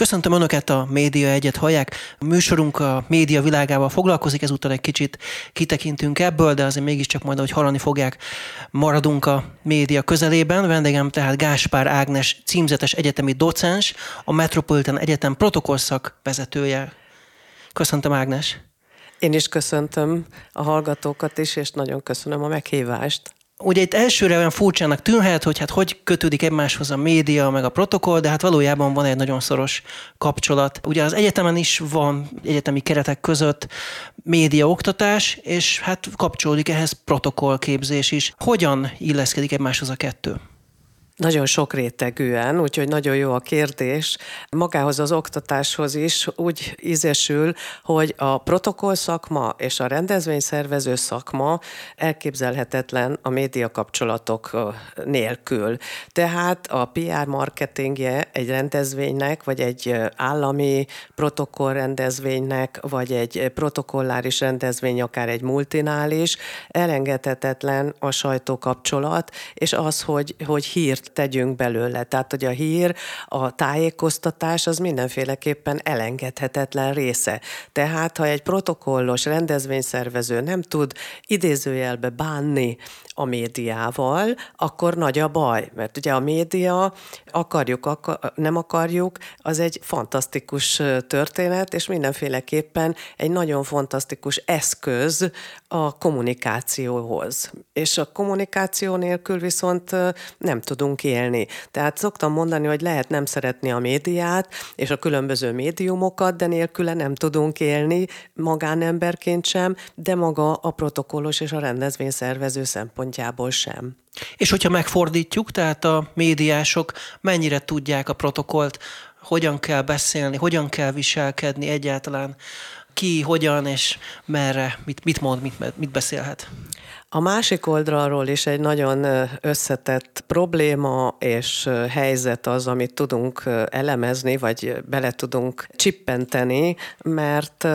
Köszöntöm Önöket a Média Egyet hallják. A műsorunk a média világával foglalkozik, ezúttal egy kicsit kitekintünk ebből, de azért mégiscsak majd, ahogy hallani fogják, maradunk a média közelében. Vendégem tehát Gáspár Ágnes, címzetes egyetemi docens, a Metropolitan Egyetem protokollszak vezetője. Köszöntöm Ágnes! Én is köszöntöm a hallgatókat is, és nagyon köszönöm a meghívást. Ugye itt elsőre olyan furcsának tűnhet, hogy hát hogy kötődik egymáshoz a média, meg a protokoll, de hát valójában van egy nagyon szoros kapcsolat. Ugye az egyetemen is van egyetemi keretek között média oktatás, és hát kapcsolódik ehhez protokollképzés is. Hogyan illeszkedik egymáshoz a kettő? Nagyon sok rétegűen, úgyhogy nagyon jó a kérdés. Magához az oktatáshoz is úgy ízesül, hogy a protokoll szakma és a rendezvényszervező szakma elképzelhetetlen a média kapcsolatok nélkül. Tehát a PR marketingje egy rendezvénynek, vagy egy állami protokoll rendezvénynek, vagy egy protokolláris rendezvény, akár egy multinál is, elengedhetetlen a sajtókapcsolat, és az, hogy, hogy hírt tegyünk belőle. Tehát, hogy a hír, a tájékoztatás az mindenféleképpen elengedhetetlen része. Tehát, ha egy protokollos rendezvényszervező nem tud idézőjelbe bánni a médiával, akkor nagy a baj. Mert ugye a média, akarjuk, akar, nem akarjuk, az egy fantasztikus történet, és mindenféleképpen egy nagyon fantasztikus eszköz a kommunikációhoz. És a kommunikáció nélkül viszont nem tudunk élni. Tehát szoktam mondani, hogy lehet nem szeretni a médiát és a különböző médiumokat, de nélküle nem tudunk élni magánemberként sem, de maga a protokollos és a rendezvényszervező szempontjából sem. És hogyha megfordítjuk, tehát a médiások mennyire tudják a protokollt, hogyan kell beszélni, hogyan kell viselkedni egyáltalán, ki, hogyan és merre, mit, mit mond, mit, mit beszélhet? A másik oldalról is egy nagyon összetett probléma és helyzet az, amit tudunk elemezni, vagy bele tudunk csippenteni, mert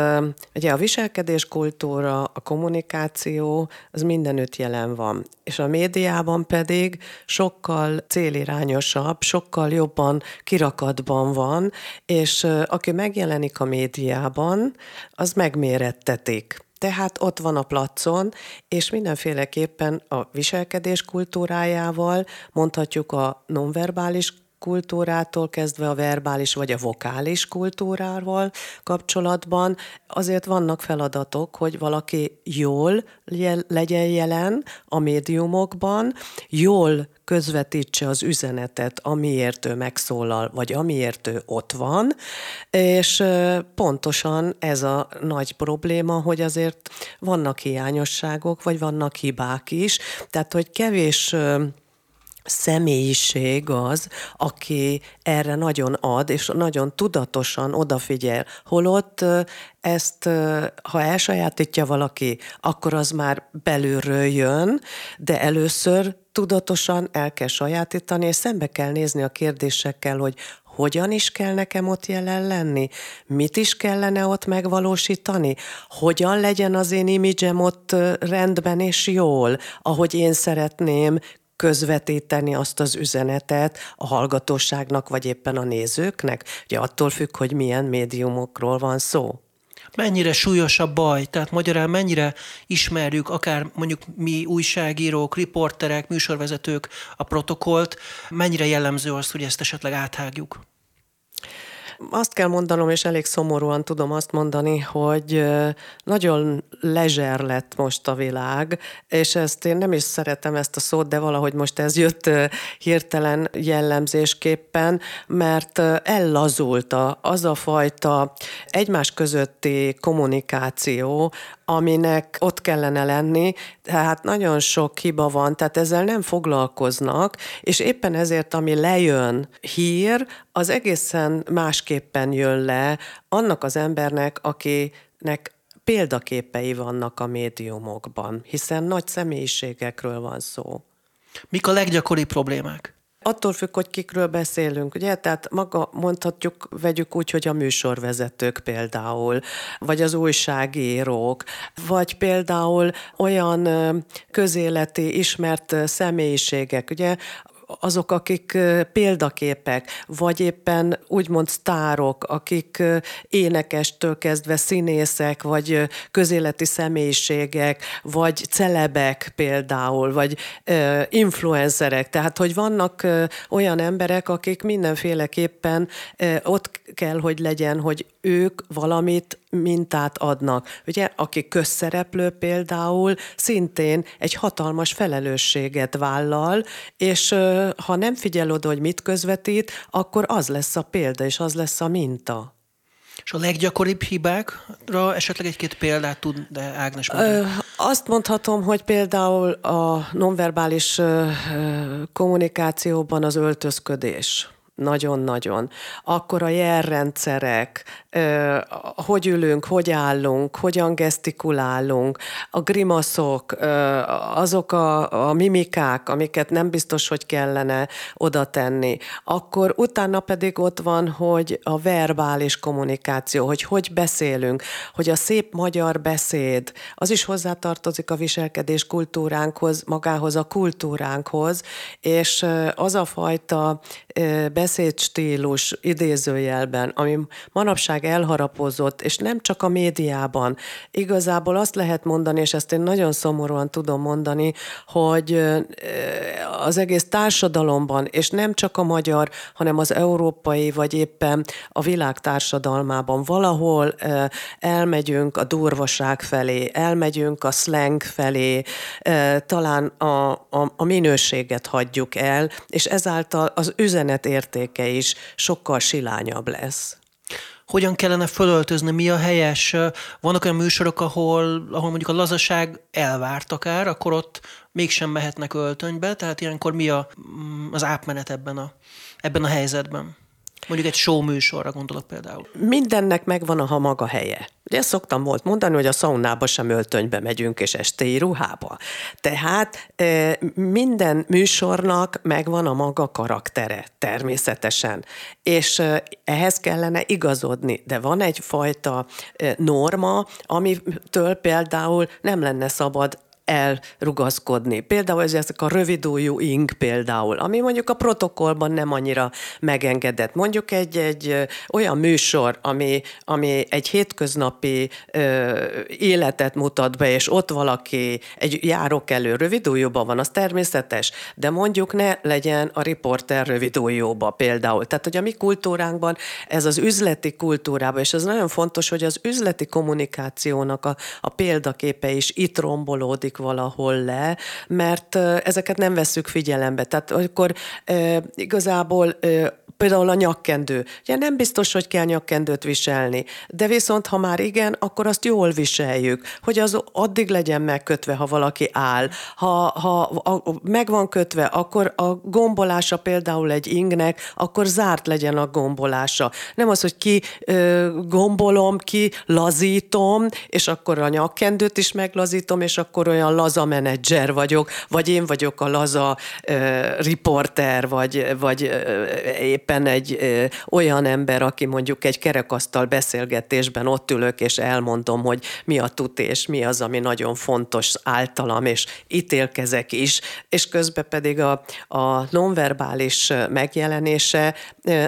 ugye a viselkedés kultúra, a kommunikáció, az mindenütt jelen van. És a médiában pedig sokkal célirányosabb, sokkal jobban kirakatban van, és aki megjelenik a médiában, az megmérettetik tehát ott van a placon, és mindenféleképpen a viselkedés kultúrájával, mondhatjuk a nonverbális kultúrától kezdve a verbális vagy a vokális kultúrával kapcsolatban. Azért vannak feladatok, hogy valaki jól legyen jelen a médiumokban, jól közvetítse az üzenetet, amiért ő megszólal, vagy amiért ő ott van, és pontosan ez a nagy probléma, hogy azért vannak hiányosságok, vagy vannak hibák is, tehát hogy kevés személyiség az, aki erre nagyon ad, és nagyon tudatosan odafigyel. Holott ezt, ha elsajátítja valaki, akkor az már belülről jön, de először tudatosan el kell sajátítani, és szembe kell nézni a kérdésekkel, hogy hogyan is kell nekem ott jelen lenni, mit is kellene ott megvalósítani, hogyan legyen az én imidzsem ott rendben és jól, ahogy én szeretném, közvetíteni azt az üzenetet a hallgatóságnak, vagy éppen a nézőknek? Ugye attól függ, hogy milyen médiumokról van szó. Mennyire súlyos a baj? Tehát magyarán mennyire ismerjük, akár mondjuk mi újságírók, riporterek, műsorvezetők a protokolt, mennyire jellemző az, hogy ezt esetleg áthágjuk? Azt kell mondanom, és elég szomorúan tudom azt mondani, hogy nagyon lezser lett most a világ, és ezt én nem is szeretem ezt a szót, de valahogy most ez jött hirtelen jellemzésképpen, mert ellazult az a fajta egymás közötti kommunikáció, aminek ott kellene lenni, tehát nagyon sok hiba van, tehát ezzel nem foglalkoznak, és éppen ezért, ami lejön hír, az egészen másképpen jön le annak az embernek, akinek példaképei vannak a médiumokban, hiszen nagy személyiségekről van szó. Mik a leggyakoribb problémák? Attól függ, hogy kikről beszélünk, ugye? Tehát maga mondhatjuk, vegyük úgy, hogy a műsorvezetők például, vagy az újságírók, vagy például olyan közéleti ismert személyiségek, ugye? Azok, akik példaképek, vagy éppen úgymond sztárok, akik énekestől kezdve színészek, vagy közéleti személyiségek, vagy celebek például, vagy influencerek. Tehát, hogy vannak olyan emberek, akik mindenféleképpen ott kell, hogy legyen, hogy ők valamit mintát adnak. Ugye, aki közszereplő például szintén egy hatalmas felelősséget vállal, és ha nem figyel oda, hogy mit közvetít, akkor az lesz a példa, és az lesz a minta. És a leggyakoribb hibákra esetleg egy-két példát tud, de Ágnes mondani? Azt mondhatom, hogy például a nonverbális kommunikációban az öltözködés nagyon-nagyon. Akkor a jelrendszerek, hogy ülünk, hogy állunk, hogyan gesztikulálunk, a grimaszok, azok a, a mimikák, amiket nem biztos, hogy kellene oda tenni. Akkor utána pedig ott van, hogy a verbális kommunikáció, hogy hogy beszélünk, hogy a szép magyar beszéd, az is hozzátartozik a viselkedés kultúránkhoz, magához a kultúránkhoz, és az a fajta beszédstílus idézőjelben, ami manapság elharapozott, és nem csak a médiában. Igazából azt lehet mondani, és ezt én nagyon szomorúan tudom mondani, hogy az egész társadalomban, és nem csak a magyar, hanem az európai, vagy éppen a világ társadalmában valahol elmegyünk a durvaság felé, elmegyünk a slang felé, talán a, a, a minőséget hagyjuk el, és ezáltal az üzenet értéke is sokkal silányabb lesz hogyan kellene fölöltözni, mi a helyes. Vannak olyan műsorok, ahol, ahol mondjuk a lazaság elvárt akár, akkor ott mégsem mehetnek öltönybe, tehát ilyenkor mi a, mm, az átmenet ebben a, ebben a helyzetben? Mondjuk egy show műsorra gondolok például. Mindennek megvan a ha maga helye. Ugye szoktam volt mondani, hogy a szaunába sem öltönybe megyünk, és estéi ruhába. Tehát minden műsornak megvan a maga karaktere, természetesen. És ehhez kellene igazodni. De van egyfajta norma, amitől például nem lenne szabad elrugaszkodni. Például ezek a rövidújú ing például, ami mondjuk a protokollban nem annyira megengedett. Mondjuk egy, egy olyan műsor, ami, ami egy hétköznapi ö, életet mutat be, és ott valaki egy járok elő rövidújóban van, az természetes, de mondjuk ne legyen a riporter rövidújóba például. Tehát, hogy a mi kultúránkban ez az üzleti kultúrában, és ez nagyon fontos, hogy az üzleti kommunikációnak a, a példaképe is itt rombolódik esik valahol le, mert ezeket nem veszük figyelembe. Tehát akkor igazából például a nyakkendő. Ugye nem biztos, hogy kell nyakkendőt viselni, de viszont ha már igen, akkor azt jól viseljük, hogy az addig legyen megkötve, ha valaki áll. Ha, ha a, meg van kötve, akkor a gombolása például egy ingnek, akkor zárt legyen a gombolása. Nem az, hogy ki ö, gombolom, ki lazítom, és akkor a nyakkendőt is meglazítom, és akkor olyan laza menedzser vagyok, vagy én vagyok a laza ö, riporter, vagy, vagy ö, éppen egy ö, olyan ember, aki mondjuk egy kerekasztal beszélgetésben ott ülök, és elmondom, hogy mi a tut és mi az, ami nagyon fontos általam, és ítélkezek is, és közben pedig a, a nonverbális megjelenése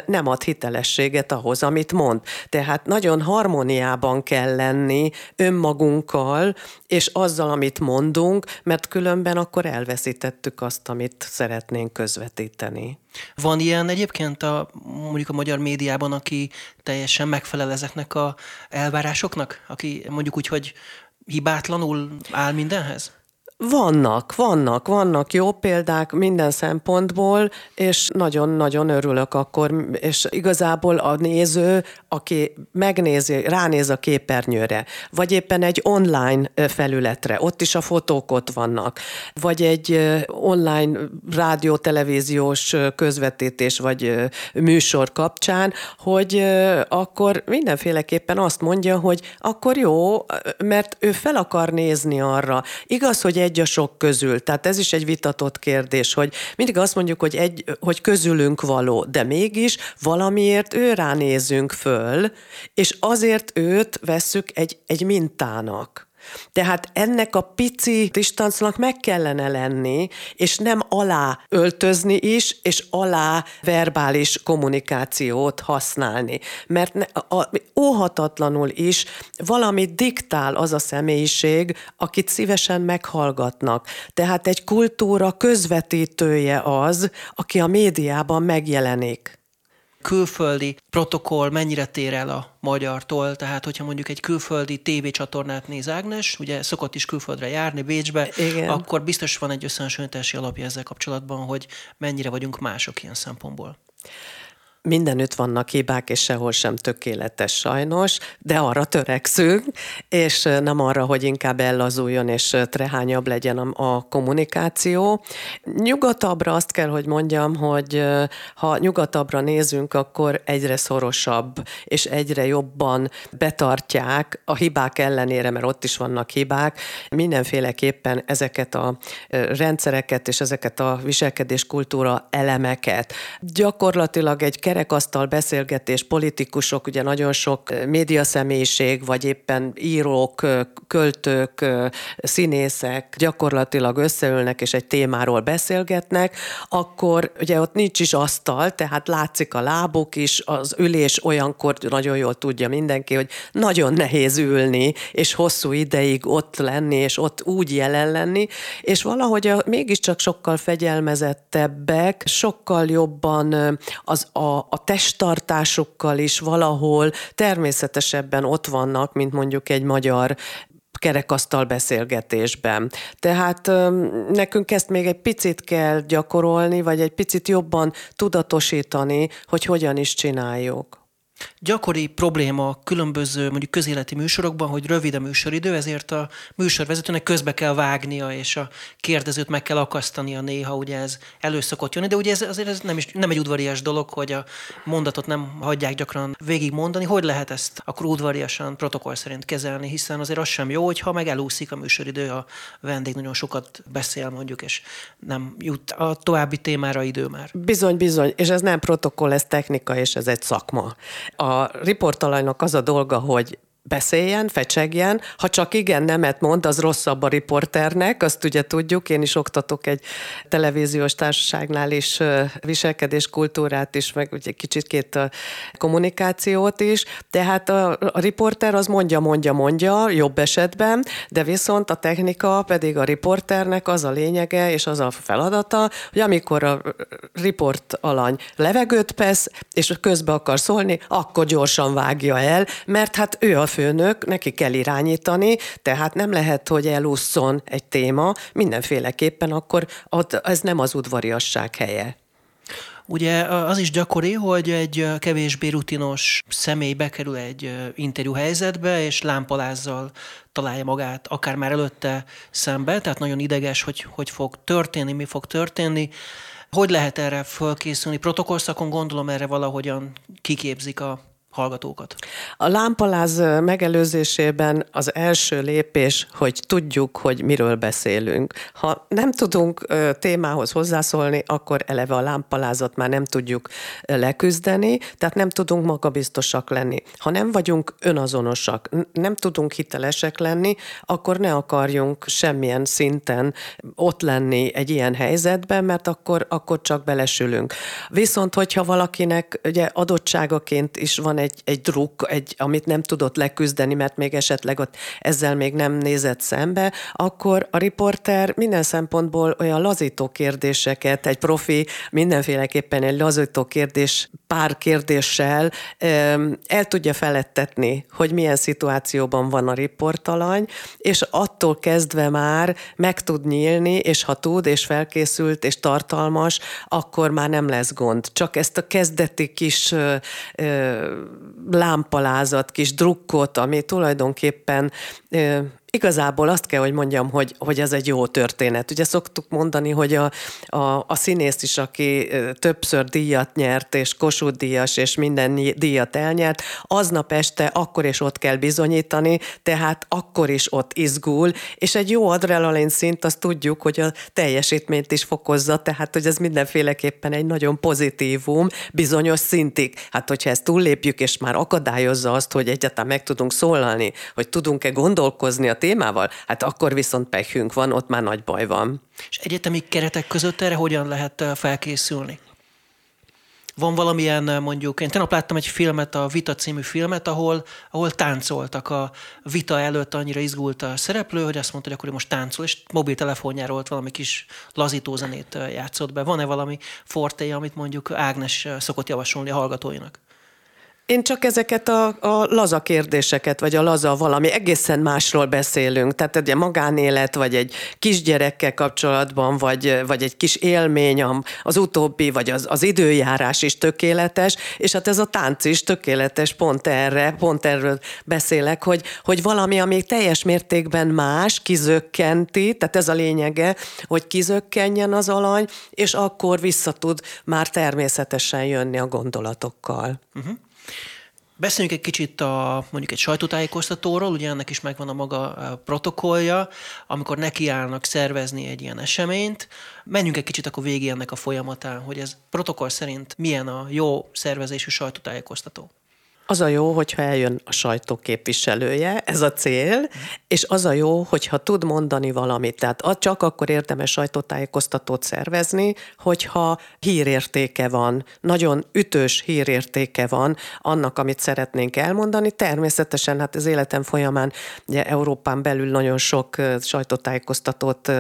nem ad hitelességet ahhoz, amit mond. Tehát nagyon harmóniában kell lenni önmagunkkal, és azzal, amit mondunk, mert különben akkor elveszítettük azt, amit szeretnénk közvetíteni. Van ilyen egyébként a, mondjuk a magyar médiában, aki teljesen megfelel ezeknek a elvárásoknak? Aki mondjuk úgy, hogy hibátlanul áll mindenhez? Vannak, vannak, vannak jó példák minden szempontból, és nagyon-nagyon örülök akkor, és igazából a néző, aki megnézi, ránéz a képernyőre, vagy éppen egy online felületre, ott is a fotók ott vannak, vagy egy online rádió-televíziós közvetítés, vagy műsor kapcsán, hogy akkor mindenféleképpen azt mondja, hogy akkor jó, mert ő fel akar nézni arra. Igaz, hogy egy a sok közül. Tehát ez is egy vitatott kérdés, hogy mindig azt mondjuk, hogy, egy, hogy közülünk való, de mégis valamiért ő ránézünk föl, és azért őt vesszük egy, egy mintának. Tehát ennek a pici distancnak meg kellene lenni, és nem alá öltözni is, és alá verbális kommunikációt használni. Mert óhatatlanul is valamit diktál az a személyiség, akit szívesen meghallgatnak. Tehát egy kultúra közvetítője az, aki a médiában megjelenik külföldi protokoll mennyire tér el a magyartól, tehát hogyha mondjuk egy külföldi tévécsatornát néz Ágnes, ugye szokott is külföldre járni Bécsbe, Igen. akkor biztos van egy összehasonlítási alapja ezzel kapcsolatban, hogy mennyire vagyunk mások ilyen szempontból mindenütt vannak hibák, és sehol sem tökéletes sajnos, de arra törekszünk, és nem arra, hogy inkább ellazuljon és trehányabb legyen a, kommunikáció. Nyugatabbra azt kell, hogy mondjam, hogy ha nyugatabbra nézünk, akkor egyre szorosabb, és egyre jobban betartják a hibák ellenére, mert ott is vannak hibák, mindenféleképpen ezeket a rendszereket és ezeket a viselkedéskultúra elemeket. Gyakorlatilag egy kerekasztal beszélgetés, politikusok, ugye nagyon sok médiaszemélyiség, vagy éppen írók, költők, színészek gyakorlatilag összeülnek és egy témáról beszélgetnek, akkor ugye ott nincs is asztal, tehát látszik a lábuk is, az ülés olyankor nagyon jól tudja mindenki, hogy nagyon nehéz ülni, és hosszú ideig ott lenni, és ott úgy jelen lenni, és valahogy a, mégiscsak sokkal fegyelmezettebbek, sokkal jobban az a, a testtartásukkal is valahol természetesebben ott vannak, mint mondjuk egy magyar kerekasztal beszélgetésben. Tehát nekünk ezt még egy picit kell gyakorolni, vagy egy picit jobban tudatosítani, hogy hogyan is csináljuk. Gyakori probléma különböző mondjuk közéleti műsorokban, hogy rövid a műsoridő, ezért a műsorvezetőnek közbe kell vágnia, és a kérdezőt meg kell akasztania néha, ugye ez elő szokott jönni, de ugye ez azért ez nem, is, nem egy udvarias dolog, hogy a mondatot nem hagyják gyakran végig mondani. Hogy lehet ezt akkor udvariasan, protokoll szerint kezelni, hiszen azért az sem jó, hogyha meg elúszik a műsoridő, a vendég nagyon sokat beszél mondjuk, és nem jut a további témára idő már. Bizony, bizony, és ez nem protokoll, ez technika, és ez egy szakma. A riportalajnak az a dolga, hogy beszéljen, fecsegjen. Ha csak igen, nemet mond, az rosszabb a riporternek, azt ugye tudjuk. Én is oktatok egy televíziós társaságnál is viselkedés kultúrát is, meg ugye kicsit két kommunikációt is. Tehát a, a riporter az mondja, mondja, mondja, jobb esetben, de viszont a technika pedig a riporternek az a lényege és az a feladata, hogy amikor a riport alany levegőt pesz, és közbe akar szólni, akkor gyorsan vágja el, mert hát ő a főnök, neki kell irányítani, tehát nem lehet, hogy elússzon egy téma, mindenféleképpen akkor ez nem az udvariasság helye. Ugye az is gyakori, hogy egy kevésbé rutinos személy bekerül egy interjú helyzetbe, és lámpalázzal találja magát, akár már előtte szembe, tehát nagyon ideges, hogy hogy fog történni, mi fog történni. Hogy lehet erre fölkészülni? Protokollszakon gondolom erre valahogyan kiképzik a hallgatókat? A lámpaláz megelőzésében az első lépés, hogy tudjuk, hogy miről beszélünk. Ha nem tudunk témához hozzászólni, akkor eleve a lámpalázat már nem tudjuk leküzdeni, tehát nem tudunk magabiztosak lenni. Ha nem vagyunk önazonosak, nem tudunk hitelesek lenni, akkor ne akarjunk semmilyen szinten ott lenni egy ilyen helyzetben, mert akkor, akkor csak belesülünk. Viszont, hogyha valakinek ugye adottságaként is van egy egy, egy druk, egy, amit nem tudott leküzdeni, mert még esetleg ott ezzel még nem nézett szembe, akkor a riporter minden szempontból olyan lazító kérdéseket, egy profi mindenféleképpen egy lazító kérdés, pár kérdéssel el tudja felettetni, hogy milyen szituációban van a riportalany, és attól kezdve már meg tud nyílni, és ha tud, és felkészült, és tartalmas, akkor már nem lesz gond. Csak ezt a kezdeti kis lámpalázat, kis drukkot, ami tulajdonképpen igazából azt kell, hogy mondjam, hogy, hogy ez egy jó történet. Ugye szoktuk mondani, hogy a, a, a színész is, aki többször díjat nyert, és Kossuth díjas, és minden díjat elnyert, aznap este akkor is ott kell bizonyítani, tehát akkor is ott izgul, és egy jó adrenalin szint, azt tudjuk, hogy a teljesítményt is fokozza, tehát hogy ez mindenféleképpen egy nagyon pozitívum bizonyos szintig. Hát hogyha ezt túllépjük, és már akadályozza azt, hogy egyáltalán meg tudunk szólalni, hogy tudunk-e gondolkozni a témával, hát akkor viszont pehünk van, ott már nagy baj van. És egyetemi keretek között erre hogyan lehet felkészülni? Van valamilyen mondjuk, én tegnap láttam egy filmet, a Vita című filmet, ahol, ahol táncoltak a vita előtt, annyira izgult a szereplő, hogy azt mondta, hogy akkor most táncol, és mobiltelefonjáról ott valami kis lazítózenét játszott be. Van-e valami forté, amit mondjuk Ágnes szokott javasolni a hallgatóinak? Én csak ezeket a, a laza kérdéseket, vagy a laza valami, egészen másról beszélünk. Tehát egy magánélet, vagy egy kisgyerekkel kapcsolatban, vagy, vagy egy kis élmény, az utóbbi, vagy az, az időjárás is tökéletes, és hát ez a tánc is tökéletes, pont erre, pont erről beszélek, hogy, hogy valami, ami teljes mértékben más, kizökkenti, tehát ez a lényege, hogy kizökkenjen az alany, és akkor vissza tud már természetesen jönni a gondolatokkal. Uh-huh. Beszéljünk egy kicsit a, mondjuk egy sajtótájékoztatóról, ugye ennek is megvan a maga protokollja, amikor nekiállnak szervezni egy ilyen eseményt. Menjünk egy kicsit akkor végig ennek a folyamatán, hogy ez protokoll szerint milyen a jó szervezésű sajtótájékoztató. Az a jó, hogyha eljön a sajtó képviselője, ez a cél, és az a jó, hogyha tud mondani valamit. Tehát csak akkor érdemes sajtótájékoztatót szervezni, hogyha hírértéke van, nagyon ütős hírértéke van annak, amit szeretnénk elmondani. Természetesen hát az életem folyamán ugye Európán belül nagyon sok sajtótájékoztatót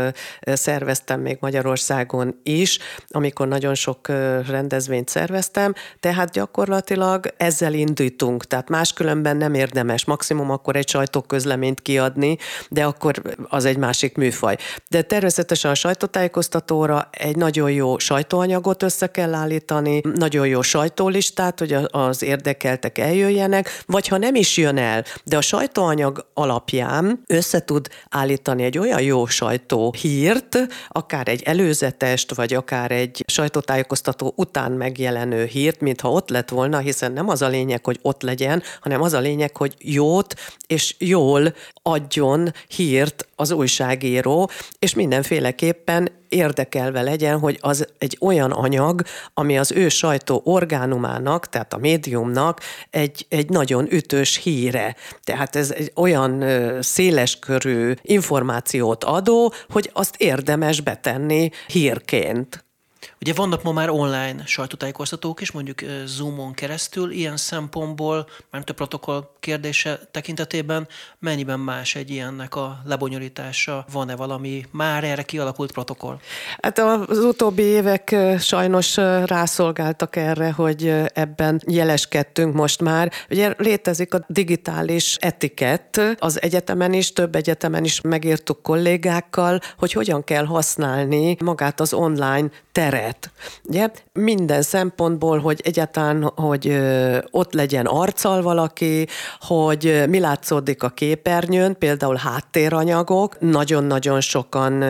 szerveztem még Magyarországon is, amikor nagyon sok rendezvényt szerveztem, tehát gyakorlatilag ezzel indult indítunk, tehát máskülönben nem érdemes, maximum akkor egy sajtóközleményt kiadni, de akkor az egy másik műfaj. De természetesen a sajtótájékoztatóra egy nagyon jó sajtóanyagot össze kell állítani, nagyon jó sajtólistát, hogy az érdekeltek eljöjjenek, vagy ha nem is jön el, de a sajtóanyag alapján össze tud állítani egy olyan jó sajtó hírt, akár egy előzetest, vagy akár egy sajtótájékoztató után megjelenő hírt, mintha ott lett volna, hiszen nem az a lényeg, hogy ott legyen, hanem az a lényeg, hogy jót és jól adjon hírt az újságíró, és mindenféleképpen érdekelve legyen, hogy az egy olyan anyag, ami az ő sajtó orgánumának, tehát a médiumnak egy, egy nagyon ütős híre. Tehát ez egy olyan széleskörű információt adó, hogy azt érdemes betenni hírként. Ugye vannak ma már online sajtótájékoztatók is, mondjuk Zoomon keresztül, ilyen szempontból, mert a protokoll kérdése tekintetében mennyiben más egy ilyennek a lebonyolítása? Van-e valami már erre kialakult protokoll? Hát az utóbbi évek sajnos rászolgáltak erre, hogy ebben jeleskedtünk most már. Ugye létezik a digitális etikett, az egyetemen is, több egyetemen is megírtuk kollégákkal, hogy hogyan kell használni magát az online teret. Ugye? Minden szempontból, hogy egyáltalán, hogy ott legyen arccal valaki, hogy mi látszódik a képernyőn, például háttéranyagok. Nagyon-nagyon sokan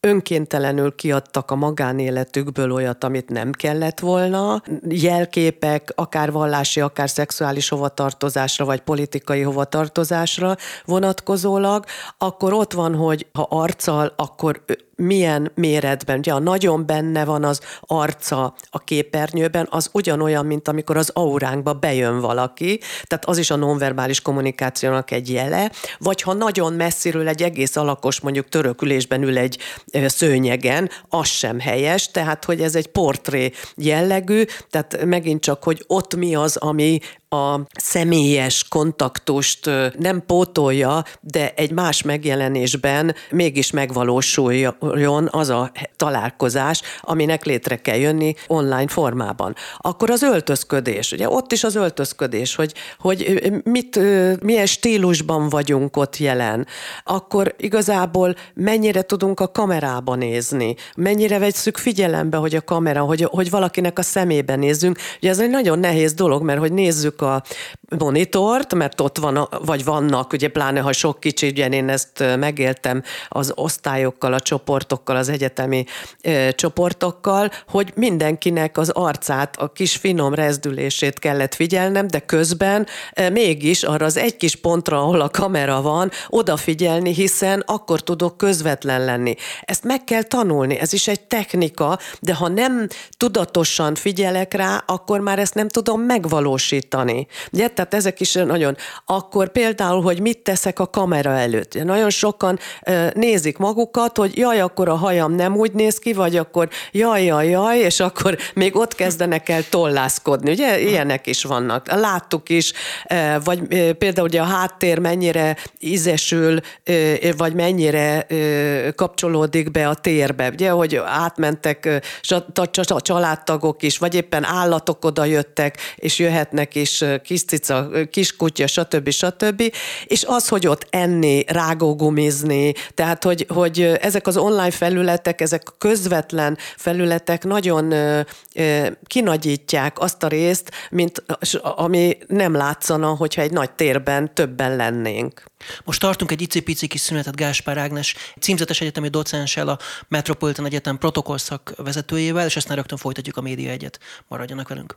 önkéntelenül kiadtak a magánéletükből olyat, amit nem kellett volna. Jelképek, akár vallási, akár szexuális hovatartozásra, vagy politikai hovatartozásra vonatkozólag, akkor ott van, hogy ha arccal, akkor milyen méretben. Ugye a nagyon benne van az arca a képernyőben, az ugyanolyan, mint amikor az auránkba bejön valaki, tehát az is a nonverbális kommunikációnak egy jele, vagy ha nagyon messziről egy egész alakos, mondjuk törökülésben ül egy szőnyegen, az sem helyes, tehát hogy ez egy portré jellegű, tehát megint csak, hogy ott mi az, ami a személyes kontaktust nem pótolja, de egy más megjelenésben mégis megvalósuljon az a találkozás, aminek létre kell jönni online formában. Akkor az öltözködés, ugye ott is az öltözködés, hogy, hogy mit, milyen stílusban vagyunk ott jelen, akkor igazából mennyire tudunk a kamerába nézni, mennyire vegyszük figyelembe, hogy a kamera, hogy, hogy valakinek a szemébe nézzünk. Ugye ez egy nagyon nehéz dolog, mert hogy nézzük a monitort, mert ott van, vagy vannak, ugye pláne ha sok kicsi, ugye én ezt megéltem az osztályokkal, a csoportokkal, az egyetemi e, csoportokkal, hogy mindenkinek az arcát, a kis finom rezdülését kellett figyelnem, de közben e, mégis arra az egy kis pontra, ahol a kamera van, odafigyelni, hiszen akkor tudok közvetlen lenni. Ezt meg kell tanulni, ez is egy technika, de ha nem tudatosan figyelek rá, akkor már ezt nem tudom megvalósítani. Ugye? Tehát ezek is nagyon. Akkor például, hogy mit teszek a kamera előtt. Nagyon sokan nézik magukat, hogy jaj, akkor a hajam nem úgy néz ki, vagy akkor jaj, jaj, jaj, és akkor még ott kezdenek el tollászkodni. Ugye ilyenek is vannak. Láttuk is, vagy például ugye a háttér mennyire ízesül, vagy mennyire kapcsolódik be a térbe. Ugye, hogy átmentek a családtagok is, vagy éppen állatok oda jöttek, és jöhetnek is kis cica, kiskutya, stb. stb. És az, hogy ott enni, rágógumizni, tehát, hogy, hogy ezek az online felületek, ezek közvetlen felületek nagyon kinagyítják azt a részt, mint ami nem látszana, hogyha egy nagy térben többen lennénk. Most tartunk egy icipici kis szünetet Gáspár Ágnes, címzetes egyetemi docenssel, a Metropolitan Egyetem protokollszak vezetőjével, és aztán rögtön folytatjuk a Média egyet. Maradjanak velünk.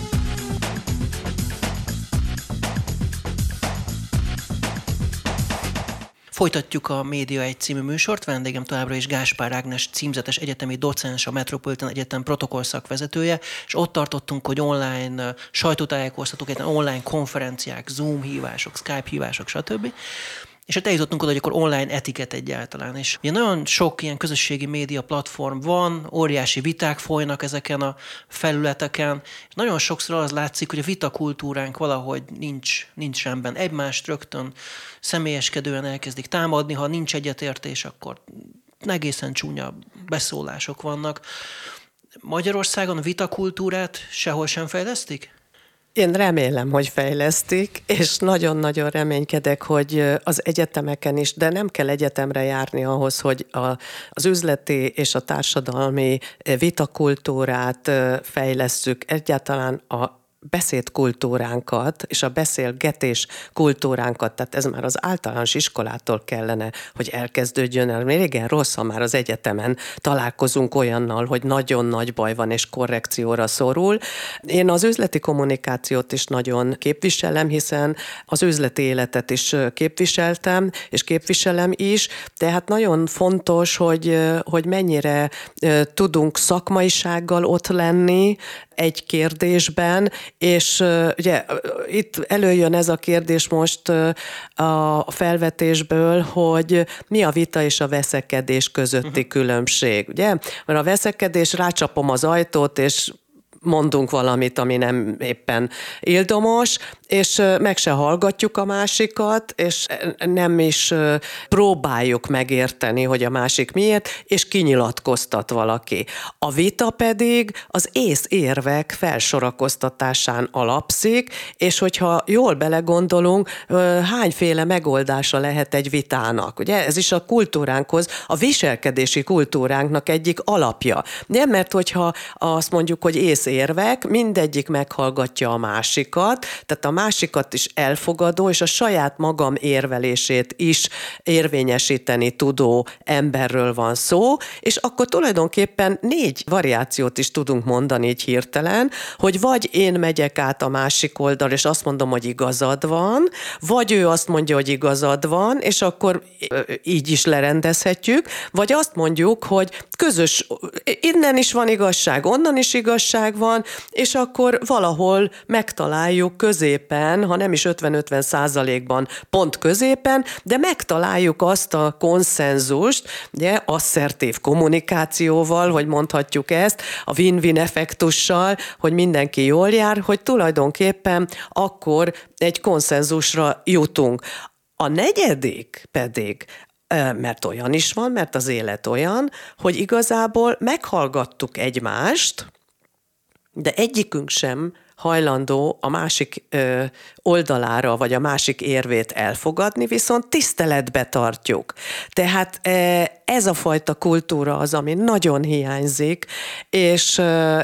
Folytatjuk a Média egy című műsort, vendégem továbbra is Gáspár Ágnes, címzetes egyetemi docens, a Metropolitan Egyetem protokollszak vezetője, és ott tartottunk, hogy online sajtótájékoztatók, online konferenciák, Zoom hívások, Skype hívások, stb. És ott eljutottunk oda, hogy akkor online etiket egyáltalán. És ugye nagyon sok ilyen közösségi média platform van, óriási viták folynak ezeken a felületeken, és nagyon sokszor az látszik, hogy a vitakultúránk valahogy nincs, nincs rendben. Egymást rögtön személyeskedően elkezdik támadni, ha nincs egyetértés, akkor egészen csúnya beszólások vannak. Magyarországon vitakultúrát sehol sem fejlesztik? Én remélem, hogy fejlesztik, és nagyon-nagyon reménykedek, hogy az egyetemeken is, de nem kell egyetemre járni ahhoz, hogy a, az üzleti és a társadalmi vitakultúrát fejlesszük, egyáltalán a beszédkultúránkat és a beszélgetés kultúránkat, tehát ez már az általános iskolától kellene, hogy elkezdődjön el. Még igen rossz, ha már az egyetemen találkozunk olyannal, hogy nagyon nagy baj van és korrekcióra szorul. Én az üzleti kommunikációt is nagyon képviselem, hiszen az üzleti életet is képviseltem, és képviselem is, tehát nagyon fontos, hogy, hogy mennyire tudunk szakmaisággal ott lenni, egy kérdésben, és ugye itt előjön ez a kérdés most a felvetésből, hogy mi a vita és a veszekedés közötti uh-huh. különbség, ugye? Mert a veszekedés, rácsapom az ajtót, és mondunk valamit, ami nem éppen ildomos, és meg se hallgatjuk a másikat, és nem is próbáljuk megérteni, hogy a másik miért, és kinyilatkoztat valaki. A vita pedig az ész érvek felsorakoztatásán alapszik, és hogyha jól belegondolunk, hányféle megoldása lehet egy vitának. Ugye ez is a kultúránkhoz, a viselkedési kultúránknak egyik alapja. Nem, mert hogyha azt mondjuk, hogy ész érvek, mindegyik meghallgatja a másikat, tehát a másikat is elfogadó, és a saját magam érvelését is érvényesíteni tudó emberről van szó, és akkor tulajdonképpen négy variációt is tudunk mondani így hirtelen, hogy vagy én megyek át a másik oldal, és azt mondom, hogy igazad van, vagy ő azt mondja, hogy igazad van, és akkor így is lerendezhetjük, vagy azt mondjuk, hogy közös, innen is van igazság, onnan is igazság van, és akkor valahol megtaláljuk középen, ha nem is 50-50 százalékban pont középen, de megtaláljuk azt a konszenzust, ugye, asszertív kommunikációval, hogy mondhatjuk ezt, a win-win effektussal, hogy mindenki jól jár, hogy tulajdonképpen akkor egy konszenzusra jutunk. A negyedik pedig mert olyan is van, mert az élet olyan, hogy igazából meghallgattuk egymást, de egyikünk sem hajlandó a másik ö, oldalára, vagy a másik érvét elfogadni, viszont tiszteletbe tartjuk. Tehát ez a fajta kultúra az, ami nagyon hiányzik, és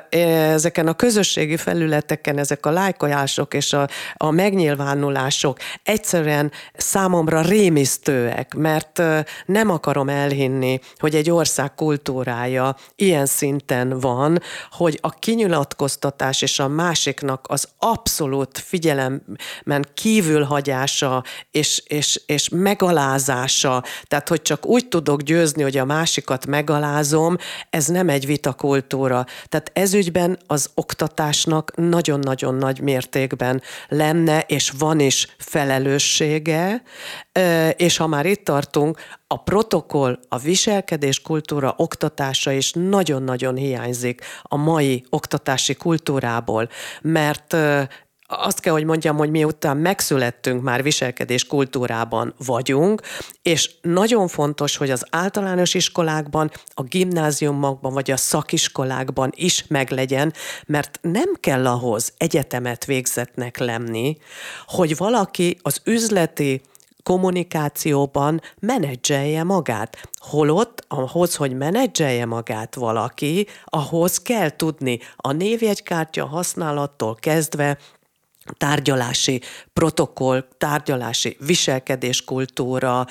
ezeken a közösségi felületeken ezek a lájkajások és a, a megnyilvánulások egyszerűen számomra rémisztőek, mert nem akarom elhinni, hogy egy ország kultúrája ilyen szinten van, hogy a kinyilatkoztatás és a másiknak az abszolút figyelemben kívülhagyása és, és, és megalázása, tehát hogy csak úgy tudok győzni, hogy a másikat megalázom, ez nem egy vitakultúra. Tehát ezügyben az oktatásnak nagyon-nagyon nagy mértékben lenne, és van is felelőssége, és ha már itt tartunk, a protokoll, a viselkedés kultúra oktatása is nagyon-nagyon hiányzik a mai oktatási kultúrából, mert azt kell, hogy mondjam, hogy miután megszülettünk, már viselkedés kultúrában vagyunk, és nagyon fontos, hogy az általános iskolákban, a gimnáziumokban vagy a szakiskolákban is meglegyen, mert nem kell ahhoz egyetemet végzetnek lenni, hogy valaki az üzleti kommunikációban menedzselje magát. Holott ahhoz, hogy menedzselje magát valaki, ahhoz kell tudni a névjegykártya használattól kezdve tárgyalási protokoll, tárgyalási viselkedéskultúra,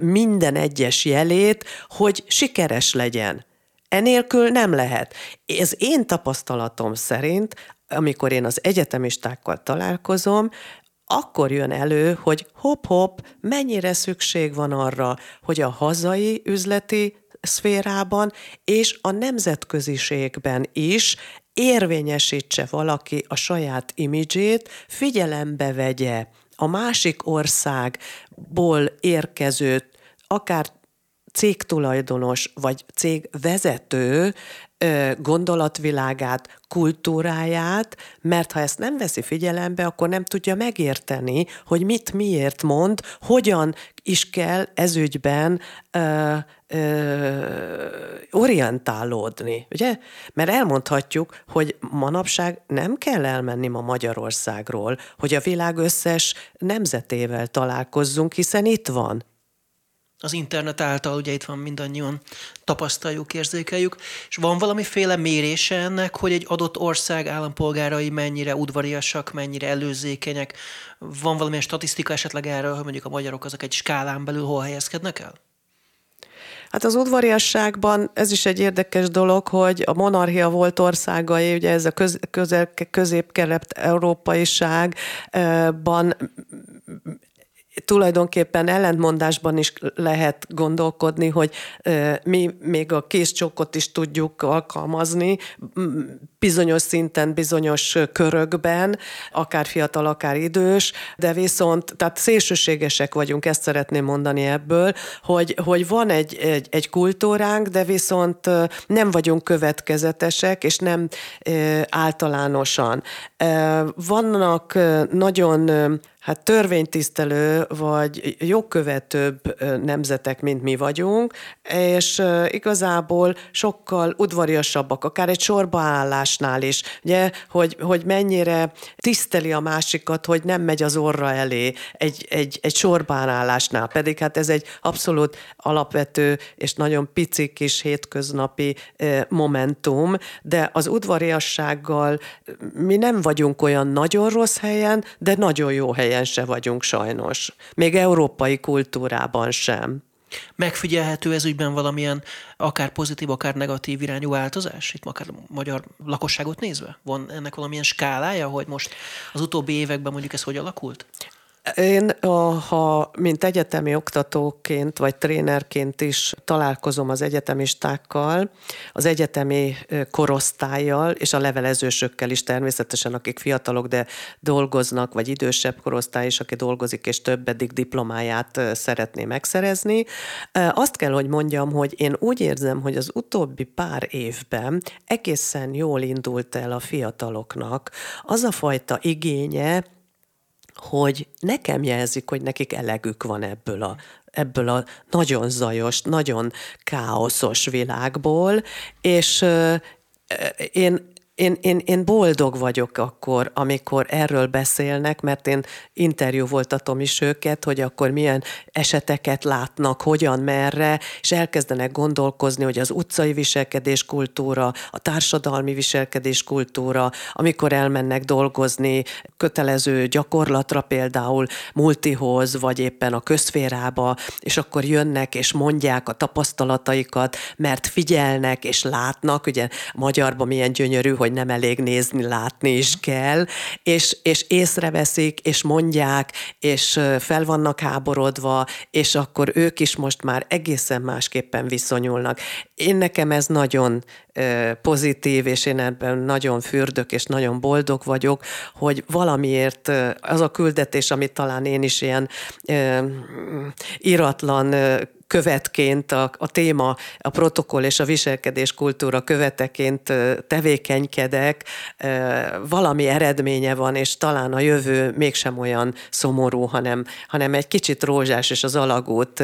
minden egyes jelét, hogy sikeres legyen. Enélkül nem lehet. Ez én tapasztalatom szerint, amikor én az egyetemistákkal találkozom, akkor jön elő, hogy hop-hop, mennyire szükség van arra, hogy a hazai üzleti szférában és a nemzetköziségben is érvényesítse valaki a saját imidzsét, figyelembe vegye a másik országból érkező, akár cégtulajdonos vagy cégvezető gondolatvilágát, kultúráját, mert ha ezt nem veszi figyelembe, akkor nem tudja megérteni, hogy mit miért mond, hogyan is kell ezügyben ö, ö, orientálódni, ugye? Mert elmondhatjuk, hogy manapság nem kell elmenni ma Magyarországról, hogy a világ összes nemzetével találkozzunk, hiszen itt van az internet által, ugye itt van mindannyian tapasztaljuk, érzékeljük, és van valamiféle mérése ennek, hogy egy adott ország állampolgárai mennyire udvariasak, mennyire előzékenyek, van valamilyen statisztika esetleg erről, hogy mondjuk a magyarok azok egy skálán belül hol helyezkednek el? Hát az udvariasságban ez is egy érdekes dolog, hogy a monarchia volt országai, ugye ez a köz, közel, közép-kelet európaiságban tulajdonképpen ellentmondásban is lehet gondolkodni, hogy mi még a kézcsókot is tudjuk alkalmazni bizonyos szinten, bizonyos körökben, akár fiatal, akár idős, de viszont, tehát szélsőségesek vagyunk, ezt szeretném mondani ebből, hogy, hogy van egy, egy, egy kultúránk, de viszont nem vagyunk következetesek, és nem általánosan. Vannak nagyon hát törvénytisztelő vagy jogkövetőbb nemzetek, mint mi vagyunk, és igazából sokkal udvariasabbak, akár egy sorbaállásnál is, ugye, hogy, hogy mennyire tiszteli a másikat, hogy nem megy az orra elé egy, egy, egy sorbaállásnál, pedig hát ez egy abszolút alapvető és nagyon pici kis hétköznapi momentum, de az udvariassággal mi nem vagyunk olyan nagyon rossz helyen, de nagyon jó helyen helyen se vagyunk sajnos. Még európai kultúrában sem. Megfigyelhető ez ügyben valamilyen akár pozitív, akár negatív irányú változás? Itt akár magyar lakosságot nézve? Van ennek valamilyen skálája, hogy most az utóbbi években mondjuk ez hogy alakult? Én, ha mint egyetemi oktatóként vagy trénerként is találkozom az egyetemistákkal, az egyetemi korosztályjal és a levelezősökkel is természetesen, akik fiatalok, de dolgoznak, vagy idősebb korosztály is, aki dolgozik és többedik diplomáját szeretné megszerezni. Azt kell, hogy mondjam, hogy én úgy érzem, hogy az utóbbi pár évben egészen jól indult el a fiataloknak az a fajta igénye, hogy nekem jelzik, hogy nekik elegük van ebből a, ebből a nagyon zajos, nagyon káoszos világból, és én én, én, én boldog vagyok akkor, amikor erről beszélnek, mert én interjú voltatom is őket, hogy akkor milyen eseteket látnak, hogyan, merre, és elkezdenek gondolkozni, hogy az utcai viselkedés kultúra, a társadalmi viselkedés kultúra, amikor elmennek dolgozni, kötelező gyakorlatra például multihoz, vagy éppen a közférába, és akkor jönnek és mondják a tapasztalataikat, mert figyelnek és látnak, ugye magyarban milyen gyönyörű, hogy nem elég nézni, látni is kell, és, és észreveszik, és mondják, és fel vannak háborodva, és akkor ők is most már egészen másképpen viszonyulnak. Én nekem ez nagyon pozitív, és én ebben nagyon fürdök, és nagyon boldog vagyok, hogy valamiért az a küldetés, amit talán én is ilyen iratlan követként a, a téma, a protokoll és a viselkedés kultúra követeként tevékenykedek, valami eredménye van, és talán a jövő mégsem olyan szomorú, hanem, hanem egy kicsit rózsás, és az alagút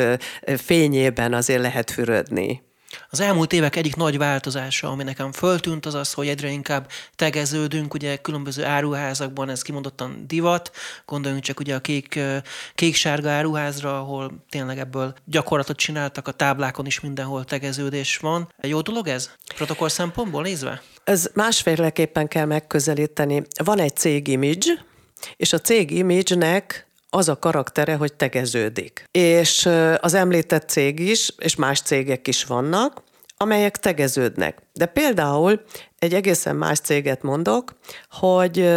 fényében azért lehet fürödni. Az elmúlt évek egyik nagy változása, ami nekem föltűnt, az az, hogy egyre inkább tegeződünk, ugye különböző áruházakban ez kimondottan divat, gondoljunk csak ugye a kék, kék-sárga áruházra, ahol tényleg ebből gyakorlatot csináltak, a táblákon is mindenhol tegeződés van. Jó dolog ez? Protokoll szempontból nézve? Ez másféleképpen kell megközelíteni. Van egy cég image, és a cég image-nek az a karaktere, hogy tegeződik. És az említett cég is, és más cégek is vannak, amelyek tegeződnek. De például egy egészen más céget mondok, hogy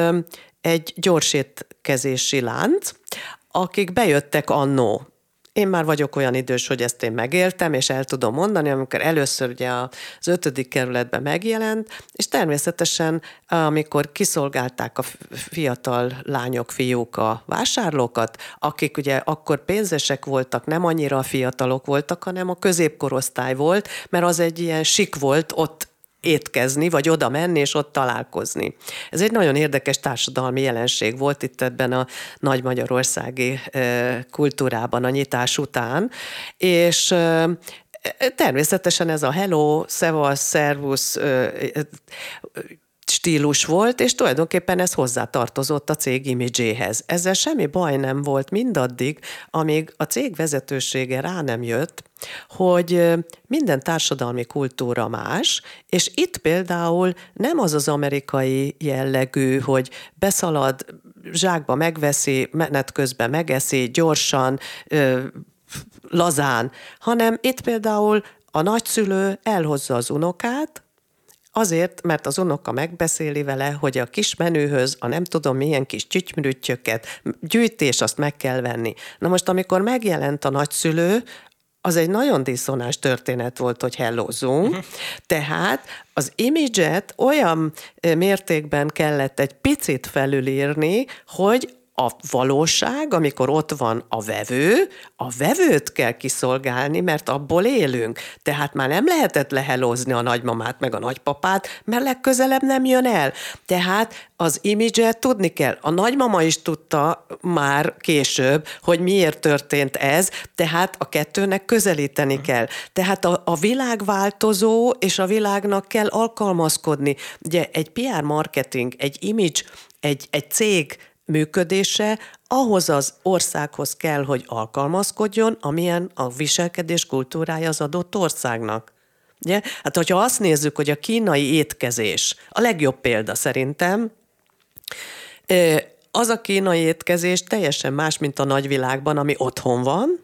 egy gyorsétkezési lánc, akik bejöttek annó én már vagyok olyan idős, hogy ezt én megéltem, és el tudom mondani, amikor először ugye az ötödik kerületben megjelent, és természetesen amikor kiszolgálták a fiatal lányok, fiúk a vásárlókat, akik ugye akkor pénzesek voltak, nem annyira a fiatalok voltak, hanem a középkorosztály volt, mert az egy ilyen sik volt ott étkezni, vagy oda menni, és ott találkozni. Ez egy nagyon érdekes társadalmi jelenség volt itt ebben a nagy magyarországi kultúrában a nyitás után, és Természetesen ez a hello, szevasz, szervusz stílus volt, és tulajdonképpen ez hozzátartozott a cég imidzséhez. Ezzel semmi baj nem volt mindaddig, amíg a cég vezetősége rá nem jött, hogy minden társadalmi kultúra más, és itt például nem az az amerikai jellegű, hogy beszalad, zsákba megveszi, menet közben megeszi, gyorsan, lazán, hanem itt például a nagyszülő elhozza az unokát, Azért, mert az unoka megbeszéli vele, hogy a kis menühöz a nem tudom milyen kis csücymürüttyöket, gyűjtés azt meg kell venni. Na most, amikor megjelent a nagyszülő, az egy nagyon diszonás történet volt, hogy hellózunk, uh-huh. tehát az imidzset olyan mértékben kellett egy picit felülírni, hogy a valóság, amikor ott van a vevő, a vevőt kell kiszolgálni, mert abból élünk. Tehát már nem lehetett lehelozni a nagymamát meg a nagypapát, mert legközelebb nem jön el. Tehát az imidzset tudni kell. A nagymama is tudta már később, hogy miért történt ez, tehát a kettőnek közelíteni kell. Tehát a, a világ változó, és a világnak kell alkalmazkodni. Ugye egy PR marketing, egy image, egy, egy cég működése ahhoz az országhoz kell, hogy alkalmazkodjon, amilyen a viselkedés kultúrája az adott országnak. Ugye? Hát, hogyha azt nézzük, hogy a kínai étkezés a legjobb példa szerintem, az a kínai étkezés teljesen más, mint a nagyvilágban, ami otthon van,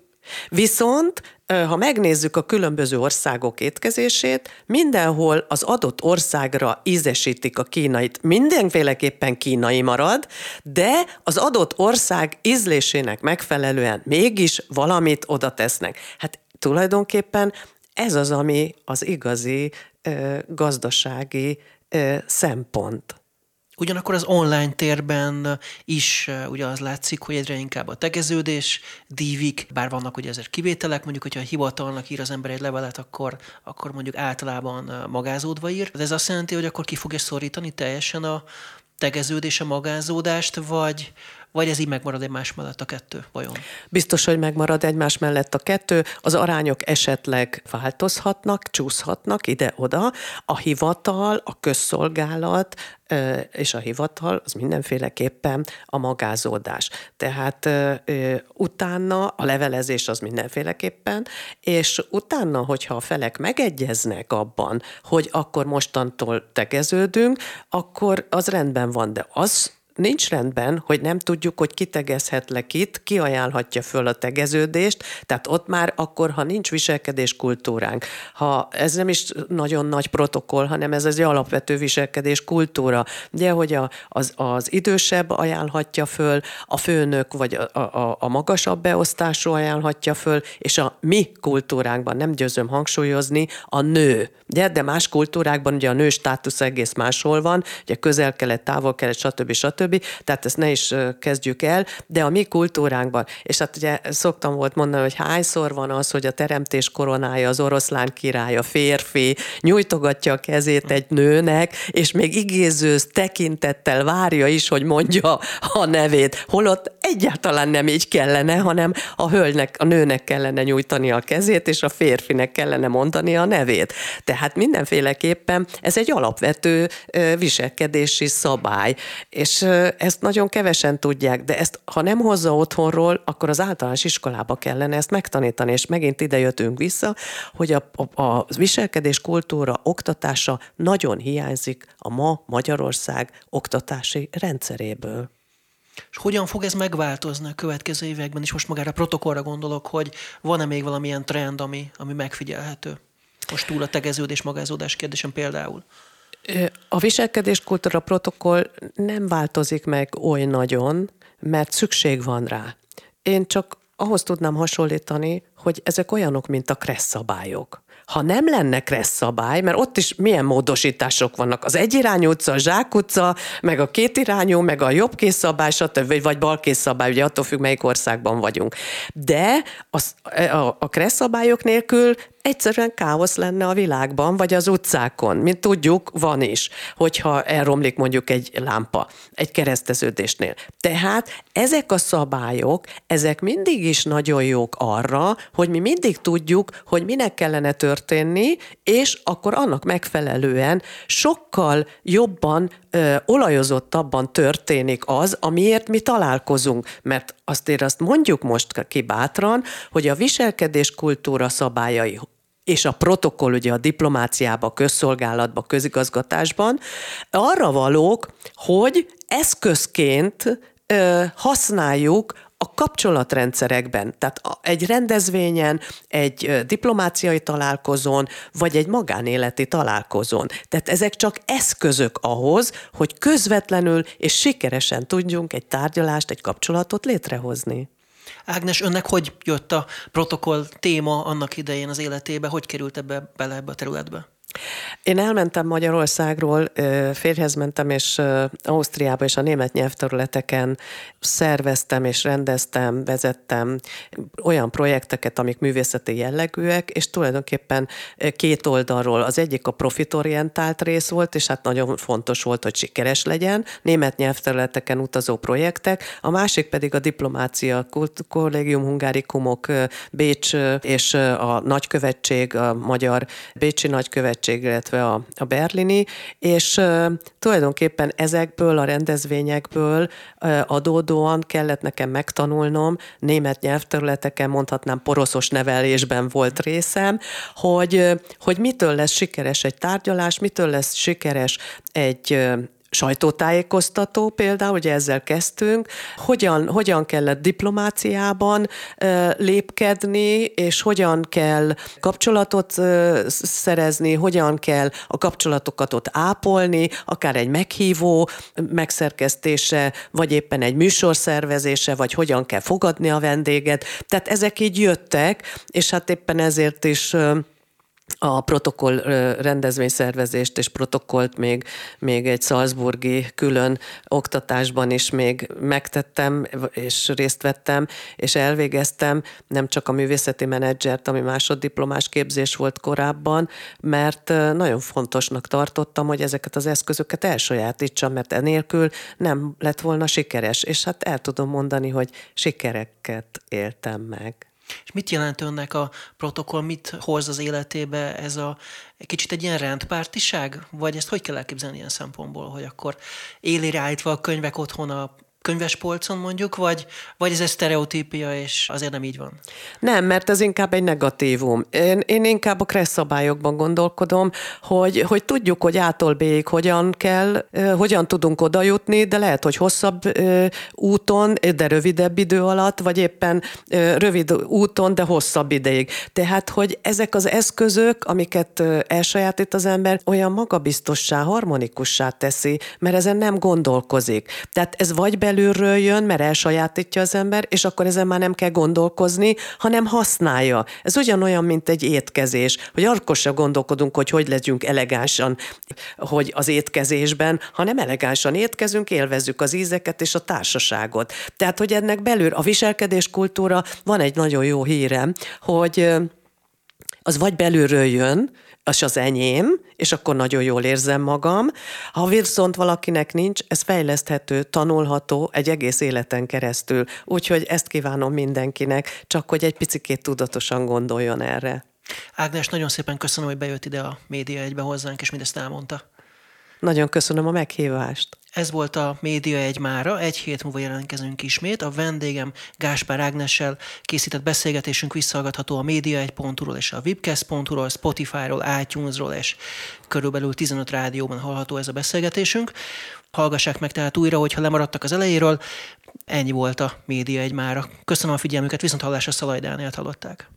Viszont, ha megnézzük a különböző országok étkezését, mindenhol az adott országra ízesítik a kínait. Mindenféleképpen kínai marad, de az adott ország ízlésének megfelelően mégis valamit oda tesznek. Hát tulajdonképpen ez az, ami az igazi gazdasági szempont. Ugyanakkor az online térben is ugye az látszik, hogy egyre inkább a tegeződés dívik, bár vannak ugye ezért kivételek, mondjuk, hogyha a hivatalnak ír az ember egy levelet, akkor, akkor mondjuk általában magázódva ír. De ez azt jelenti, hogy akkor ki fogja szorítani teljesen a tegeződés, a magázódást, vagy, vagy ez így megmarad egymás mellett a kettő, vajon? Biztos, hogy megmarad egymás mellett a kettő, az arányok esetleg változhatnak, csúszhatnak ide-oda, a hivatal, a közszolgálat és a hivatal az mindenféleképpen a magázódás. Tehát utána a levelezés az mindenféleképpen, és utána, hogyha a felek megegyeznek abban, hogy akkor mostantól tegeződünk, akkor az rendben van, de az nincs rendben, hogy nem tudjuk, hogy kitegezhet le kit, ki ajánlhatja föl a tegeződést, tehát ott már akkor, ha nincs viselkedés kultúránk, ha ez nem is nagyon nagy protokoll, hanem ez egy alapvető viselkedés kultúra, ugye, hogy a, az, az idősebb ajánlhatja föl, a főnök vagy a, a, a magasabb beosztású ajánlhatja föl, és a mi kultúránkban, nem győzöm hangsúlyozni, a nő. Ugye, de más kultúrákban ugye a nő státusz egész máshol van, ugye közel-kelet, távol-kelet, stb. stb stb. Tehát ezt ne is kezdjük el, de a mi kultúránkban, és hát ugye szoktam volt mondani, hogy hányszor van az, hogy a teremtés koronája, az oroszlán király, a férfi nyújtogatja a kezét egy nőnek, és még igéző tekintettel várja is, hogy mondja a nevét. Holott egyáltalán nem így kellene, hanem a hölgynek, a nőnek kellene nyújtani a kezét, és a férfinek kellene mondani a nevét. Tehát mindenféleképpen ez egy alapvető viselkedési szabály, és ezt nagyon kevesen tudják, de ezt, ha nem hozza otthonról, akkor az általános iskolába kellene ezt megtanítani, és megint ide jöttünk vissza, hogy a, a, a viselkedés kultúra oktatása nagyon hiányzik a ma Magyarország oktatási rendszeréből. És hogyan fog ez megváltozni a következő években is? Most magára a protokollra gondolok, hogy van-e még valamilyen trend, ami, ami megfigyelhető? Most túl a tegeződés, magázódás kérdésen például. A viselkedéskultúra protokoll nem változik meg oly nagyon, mert szükség van rá. Én csak ahhoz tudnám hasonlítani, hogy ezek olyanok, mint a kressz szabályok. Ha nem lenne kressz szabály, mert ott is milyen módosítások vannak, az egyirányú utca, a zsák utca, meg a kétirányú, meg a jobbkész szabály, stb. vagy balkész szabály, ugye attól függ, melyik országban vagyunk. De az, a, a kressz szabályok nélkül egyszerűen káosz lenne a világban, vagy az utcákon, mint tudjuk, van is, hogyha elromlik mondjuk egy lámpa, egy kereszteződésnél. Tehát ezek a szabályok, ezek mindig is nagyon jók arra, hogy mi mindig tudjuk, hogy minek kellene történni, és akkor annak megfelelően sokkal jobban, ö, olajozottabban történik az, amiért mi találkozunk. Mert azt azt mondjuk most ki bátran, hogy a viselkedés kultúra szabályai és a protokoll ugye a diplomáciába, közszolgálatba, közigazgatásban arra valók, hogy eszközként ö, használjuk a kapcsolatrendszerekben, tehát egy rendezvényen, egy diplomáciai találkozón, vagy egy magánéleti találkozón. Tehát ezek csak eszközök ahhoz, hogy közvetlenül és sikeresen tudjunk egy tárgyalást, egy kapcsolatot létrehozni. Ágnes, önnek hogy jött a protokoll téma annak idején az életébe, hogy került ebbe bele ebbe a területbe? Én elmentem Magyarországról, férjhez mentem, és Ausztriába és a német nyelvterületeken szerveztem és rendeztem, vezettem olyan projekteket, amik művészeti jellegűek, és tulajdonképpen két oldalról. Az egyik a profitorientált rész volt, és hát nagyon fontos volt, hogy sikeres legyen, német nyelvterületeken utazó projektek, a másik pedig a diplomácia, kollégium hungárikumok, Bécs és a nagykövetség, a magyar Bécsi nagykövetség, Szövetség, illetve a, a berlini, és uh, tulajdonképpen ezekből a rendezvényekből uh, adódóan kellett nekem megtanulnom, német nyelvterületeken mondhatnám poroszos nevelésben volt részem, hogy, uh, hogy mitől lesz sikeres egy tárgyalás, mitől lesz sikeres egy sajtótájékoztató például, ugye ezzel kezdtünk, hogyan, hogyan kellett diplomáciában lépkedni, és hogyan kell kapcsolatot szerezni, hogyan kell a kapcsolatokat ott ápolni, akár egy meghívó megszerkesztése, vagy éppen egy műsorszervezése, vagy hogyan kell fogadni a vendéget. Tehát ezek így jöttek, és hát éppen ezért is a protokoll rendezvényszervezést és protokollt még, még egy Salzburgi külön oktatásban is még megtettem, és részt vettem, és elvégeztem nem csak a művészeti menedzsert, ami másoddiplomás képzés volt korábban, mert nagyon fontosnak tartottam, hogy ezeket az eszközöket elsajátítsam, mert enélkül nem lett volna sikeres, és hát el tudom mondani, hogy sikereket éltem meg. És mit jelent önnek a protokoll, mit hoz az életébe ez a kicsit egy ilyen rendpártiság? Vagy ezt hogy kell elképzelni ilyen szempontból, hogy akkor élére állítva a könyvek otthon a könyvespolcon mondjuk, vagy, vagy ez egy sztereotípia, és azért nem így van? Nem, mert ez inkább egy negatívum. Én, én inkább a kressz szabályokban gondolkodom, hogy, hogy tudjuk, hogy ától B-ig hogyan kell, hogyan tudunk oda jutni, de lehet, hogy hosszabb úton, de rövidebb idő alatt, vagy éppen rövid úton, de hosszabb ideig. Tehát, hogy ezek az eszközök, amiket elsajátít az ember, olyan magabiztossá, harmonikussá teszi, mert ezen nem gondolkozik. Tehát ez vagy belül belülről jön, mert elsajátítja az ember, és akkor ezen már nem kell gondolkozni, hanem használja. Ez ugyanolyan, mint egy étkezés, hogy se gondolkodunk, hogy hogy legyünk elegánsan, hogy az étkezésben, hanem elegánsan étkezünk, élvezzük az ízeket és a társaságot. Tehát, hogy ennek belül a viselkedés kultúra van egy nagyon jó hírem, hogy az vagy belülről jön, az az enyém, és akkor nagyon jól érzem magam. Ha viszont valakinek nincs, ez fejleszthető, tanulható egy egész életen keresztül. Úgyhogy ezt kívánom mindenkinek, csak hogy egy picikét tudatosan gondoljon erre. Ágnes, nagyon szépen köszönöm, hogy bejött ide a média egybe hozzánk, és mindezt elmondta. Nagyon köszönöm a meghívást. Ez volt a Média egy mára, egy hét múlva jelentkezünk ismét. A vendégem Gáspár Ágnessel készített beszélgetésünk visszahallgatható a média1.ról és a webcast.ról, Spotify-ról, iTunes-ról és körülbelül 15 rádióban hallható ez a beszélgetésünk. Hallgassák meg tehát újra, hogyha lemaradtak az elejéről. Ennyi volt a Média egy mára. Köszönöm a figyelmüket, viszont hallásra Szalaj Dánielt hallották.